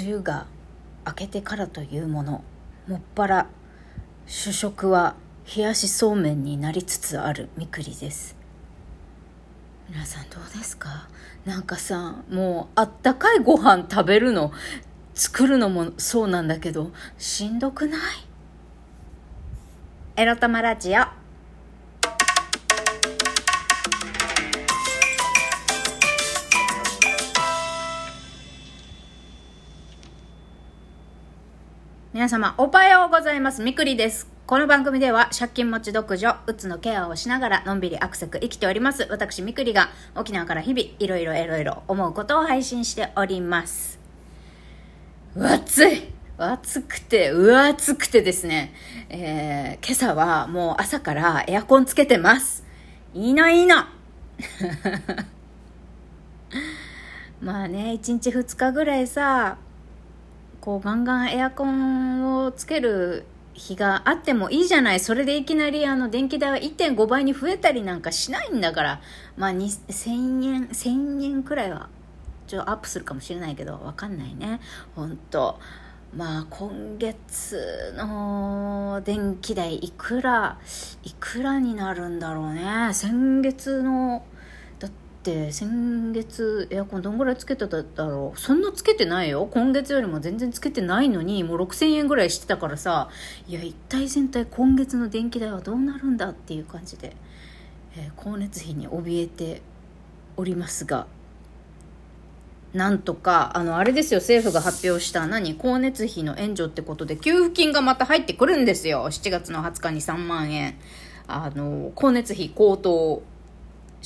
梅雨が明けてからというものもっぱら主食は冷やしそうめんになりつつあるみくりです。皆さんどうですか？なんかさもうあったかいご飯食べるの作るのもそうなんだけどしんどくない？エロ玉ラジオ。皆様おはようございます。みくりです。この番組では借金持ち独女うつのケアをしながらのんびりアクセク生きております。私みくりが沖縄から日々いろいろいろいろ思うことを配信しております。暑い暑くて、うわ暑くてですね、えー、今朝はもう朝からエアコンつけてます。いいのいいの。まあね、1日2日ぐらいさ、こうガンガンエアコンをつける日があってもいいじゃない。それでいきなりあの電気代は1.5倍に増えたりなんかしないんだから。まあ1000円1000円くらいはちょアップするかもしれないけどわかんないね。本当。まあ今月の電気代いくらいくらになるんだろうね。先月のって先月エアコンどんぐらいつけてただろう？そんなつけてないよ。今月よりも全然つけてないのにもう6000円ぐらいしてたからさ。いや一体全体今月の電気代はどうなるんだっていう感じで、えー、光熱費に怯えておりますが。なんとか、あの、あれですよ、政府が発表した何、光熱費の援助ってことで、給付金がまた入ってくるんですよ。7月の20日に3万円。あの、光熱費高騰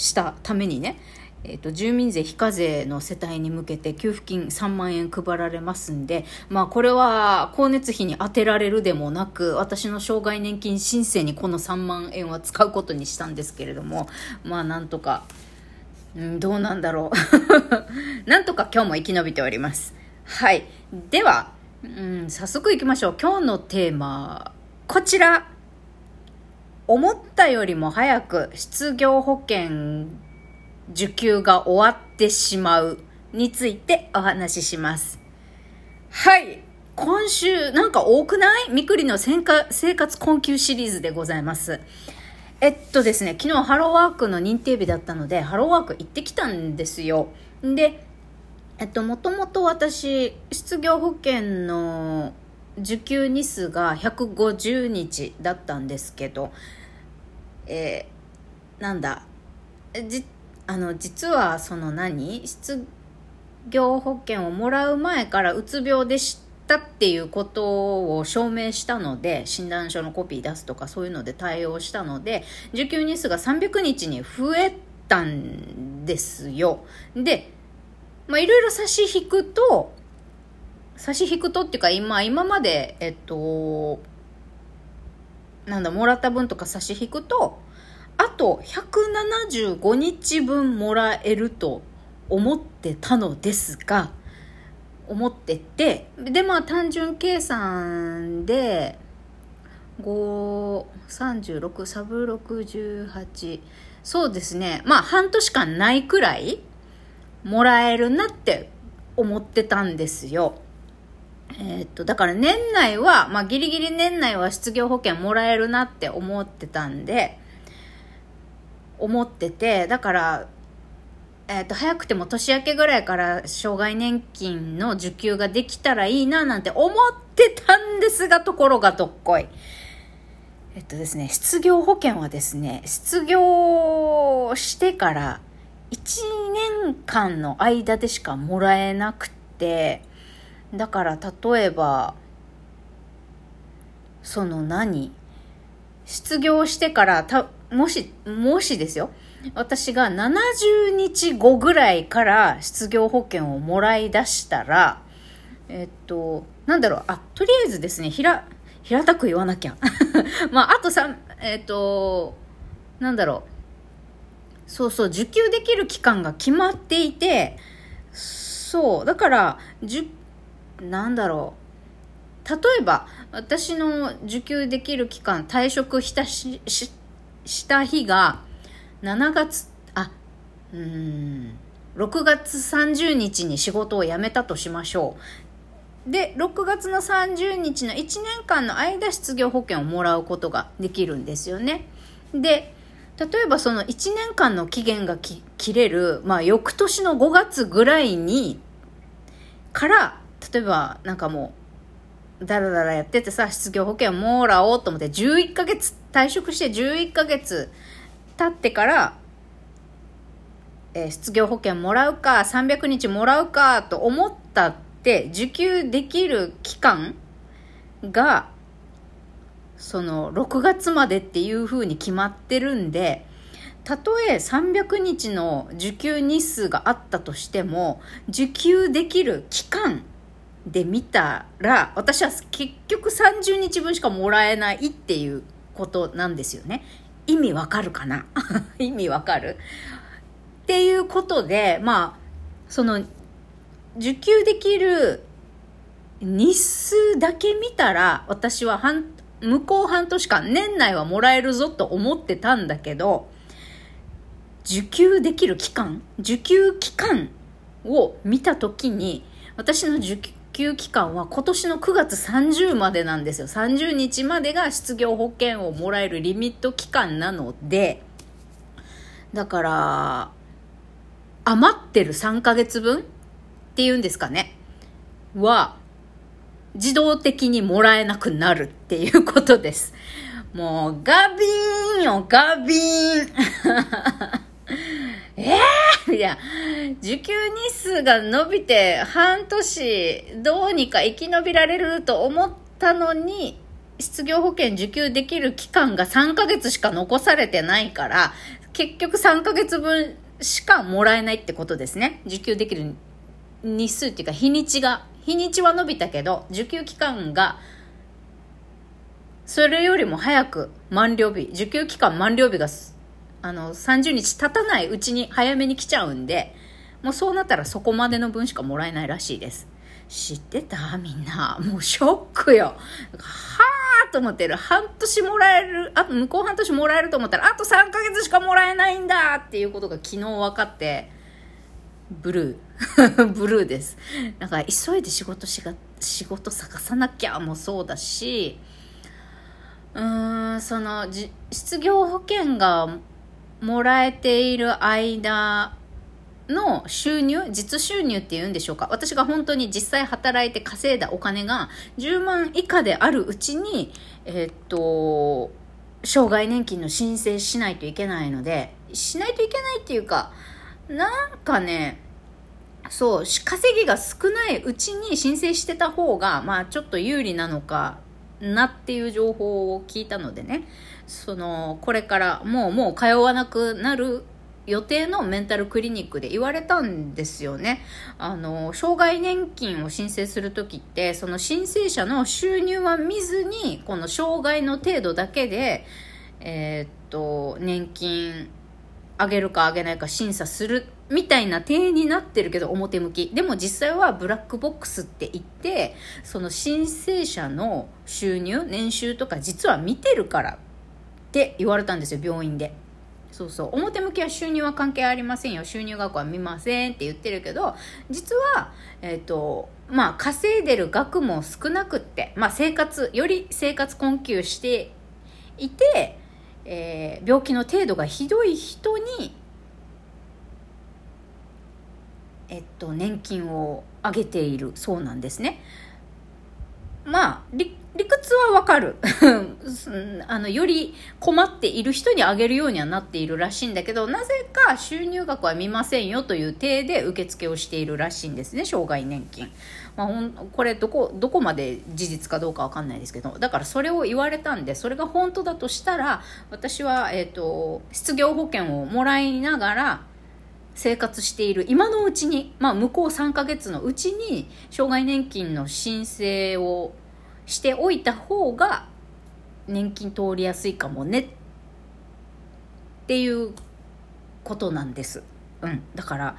したためにね、えーと、住民税非課税の世帯に向けて給付金3万円配られますんで、まあ、これは光熱費に充てられるでもなく私の障害年金申請にこの3万円は使うことにしたんですけれどもまあなんとか、うん、どうなんだろう。なんとか今日も生き延びております。はい。では、うん、早速いきましょう。今日のテーマこちら。思ったよりも早く失業保険受給が終わってしまうについてお話しします。はい。今週なんか多くない？みくりの生活困窮シリーズでございます。えっとですね、昨日ハローワークの認定日だったので、ハローワーク行ってきたんですよ。で、えっと、もともと私、失業保険の受給日数が150日だったんですけど、えー、なんだ？じあの実はその何？失業保険をもらう前からうつ病でしたっていうことを証明したので診断書のコピー出すとかそういうので対応したので受給日数が300日に増えたんですよ。でまいろいろ差し引くと差し引くとっていうか今今までえっとなんだ、もらった分とか差し引くと、あと175日分もらえると思ってたのですが、思ってて、で、まあ単純計算で、5、36、サブ68、そうですね。まあ半年間ないくらいもらえるなって思ってたんですよ。えー、っと、だから年内は、まあ、ギリギリ年内は失業保険もらえるなって思ってたんで、思ってて、だから、えー、っと、早くても年明けぐらいから障害年金の受給ができたらいいななんて思ってたんですが、ところがどっこい。えっとですね、失業保険はですね、失業してから1年間の間でしかもらえなくて、だから例えばその何？失業してからたもしもしですよ。私が70日後ぐらいから失業保険をもらい出したらえっとなんだろう。あとりあえずですね平平たく言わなきゃ。まああとさえっとなんだろう。そうそう受給できる期間が決まっていてそうだから受なんだろう。例えば私の受給できる期間退職したしした日が7月あうん6月30日に仕事を辞めたとしましょう。で6月の30日の1年間の間失業保険をもらうことができるんですよね。で例えばその1年間の期限が切れる、まあ、翌年の5月ぐらいにから例えばなんかもうだらだらやっててさ失業保険もらおうと思って11ヶ月退職して11ヶ月経ってからえー、失業保険もらうか、300日もらうかと思ったって、受給できる期間が、その、6月までっていう風に決まってるんで、たとえ300日の受給日数があったとしても、受給できる期間で見たら、私は結局30日分しかもらえないっていうことなんですよね。意味わかるかな？意味わかる？っていうことで、まあ、その、受給できる日数だけ見たら、私は半、向こう半年間、年内はもらえるぞと思ってたんだけど、受給できる期間受給期間を見たときに、私の受給給期間は今年の9月30までなんですよ。30日までが失業保険をもらえるリミット期間なので、だから、余ってる3ヶ月分っていうんですかね。は、自動的にもらえなくなるっていうことです。もう、ガビーンよ、ガビーンえー、いや、受給日数が伸びて半年どうにか生き延びられると思ったのに、失業保険受給できる期間が3ヶ月しか残されてないから、結局3ヶ月分しかもらえないってことですね。受給できる日数っていうか日にちが、日にちは伸びたけど、受給期間が、それよりも早く満了日、受給期間満了日が、あの、30日経たないうちに早めに来ちゃうんで、もうそうなったらそこまでの分しかもらえないらしいです。知ってた？みんな。もうショックよ。はーと思ってる。半年もらえる、あと向こう半年もらえると思ったら、あと3ヶ月しかもらえないんだっていうことが昨日分かって、ブルー。ブルーです。なんか急いで仕事しが、仕事探さなきゃもそうだし、うーん、その、失業保険がもらえている間の収入、実収入っていうんでしょうか。私が本当に実際働いて稼いだお金が10万以下であるうちに、えー、っと、障害年金の申請しないといけないので、しないといけないっていうか、なんかね、そう、稼ぎが少ないうちに申請してた方が、まあちょっと有利なのかなっていう情報を聞いたのでね、その、これからもうもう通わなくなる予定のメンタルクリニックで言われたんですよね。あの、障害年金を申請するときって、その申請者の収入は見ずに、この障害の程度だけで、えー、っと、年金あげるかあげないか審査するみたいな体になってるけど表向きでも実際はブラックボックスって言ってその申請者の収入年収とか実は見てるからって言われたんですよ病院で。そうそう。表向きは収入は関係ありませんよ。収入額は見ませんって言ってるけど実はえっ、ー、とまあ稼いでる額も少なくってまあ生活より生活困窮していて、えー、病気の程度がひどい人にえっと年金を上げているそうなんですね。まあ理屈はわかる。あのより困っている人にあげるようにはなっているらしいんだけどなぜか収入額は見ませんよという体で受付をしているらしいんですね障害年金、まあ、ほんこれどこどこまで事実かどうかわかんないですけどだからそれを言われたんでそれが本当だとしたら私は、えーと失業保険をもらいながら生活している今のうちに、まあ、向こう3ヶ月のうちに障害年金の申請をしておいた方が年金通りやすいかもねっていうことなんです。うん。だから、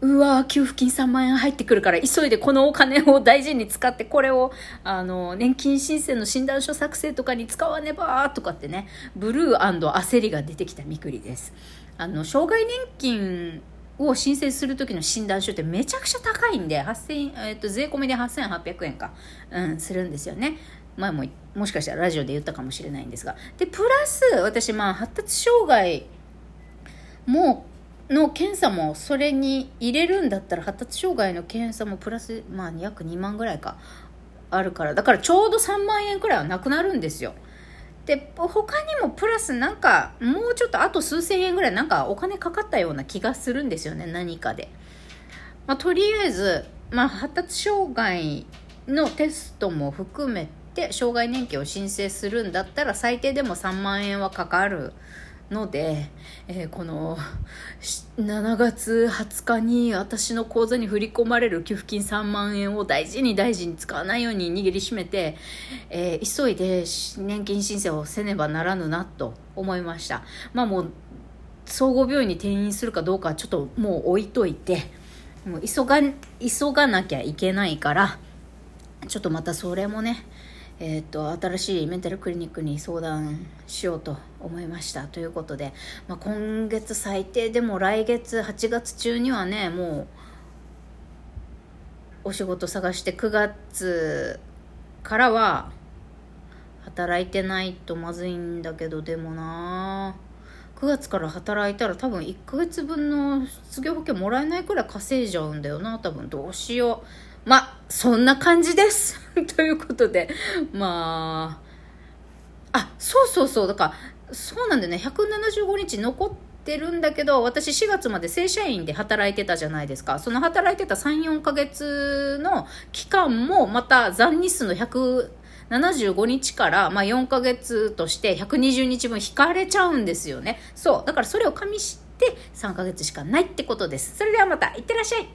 うわ給付金3万円入ってくるから急いでこのお金を大事に使ってこれをあの年金申請の診断書作成とかに使わねばとかってねブルー焦りが出てきたみくりですあの障害年金を申請する時の診断書ってめちゃくちゃ高いんで8000、えー、と税込みで8800円か、うん、するんですよね。前ももしかしたらラジオで言ったかもしれないんですが。でプラス私まあ発達障害もの検査もそれに入れるんだったら発達障害の検査もプラス、まあ、約2万ぐらいか。あるから。だからちょうど3万円くらいはなくなるんですよ。で他にもプラスなんかもうちょっとあと数千円ぐらいなんかお金かかったような気がするんですよね何かで、まあ、とりあえず、まあ、発達障害のテストも含めて障害年金を申請するんだったら最低でも3万円はかかるので、えー、この7月20日に私の口座に振り込まれる給付金3万円を大事に大事に使わないように握りしめて、えー、急いで年金申請をせねばならぬなと思いました。まあもう総合病院に転院するかどうかはちょっともう置いといてもう急が急がなきゃいけないからちょっとまたそれもねえーと、新しいメンタルクリニックに相談しようと思いましたということで、まあ、今月最低でも来月8月中にはねもうお仕事探して9月からは働いてないとまずいんだけどでもな9月から働いたら多分1ヶ月分の失業保険もらえないくらい稼いじゃうんだよな多分。どうしよう。まあ、そんな感じです。ということで、まあ、あ、そうそうそう、だから、そうなんだよね、175日残ってるんだけど、私4月まで正社員で働いてたじゃないですか。その働いてた3、4ヶ月の期間も、また残日数の175日から、まあ、4ヶ月として120日分引かれちゃうんですよね。そう。だからそれを加味して3ヶ月しかないってことです。それではまた、いってらっしゃい。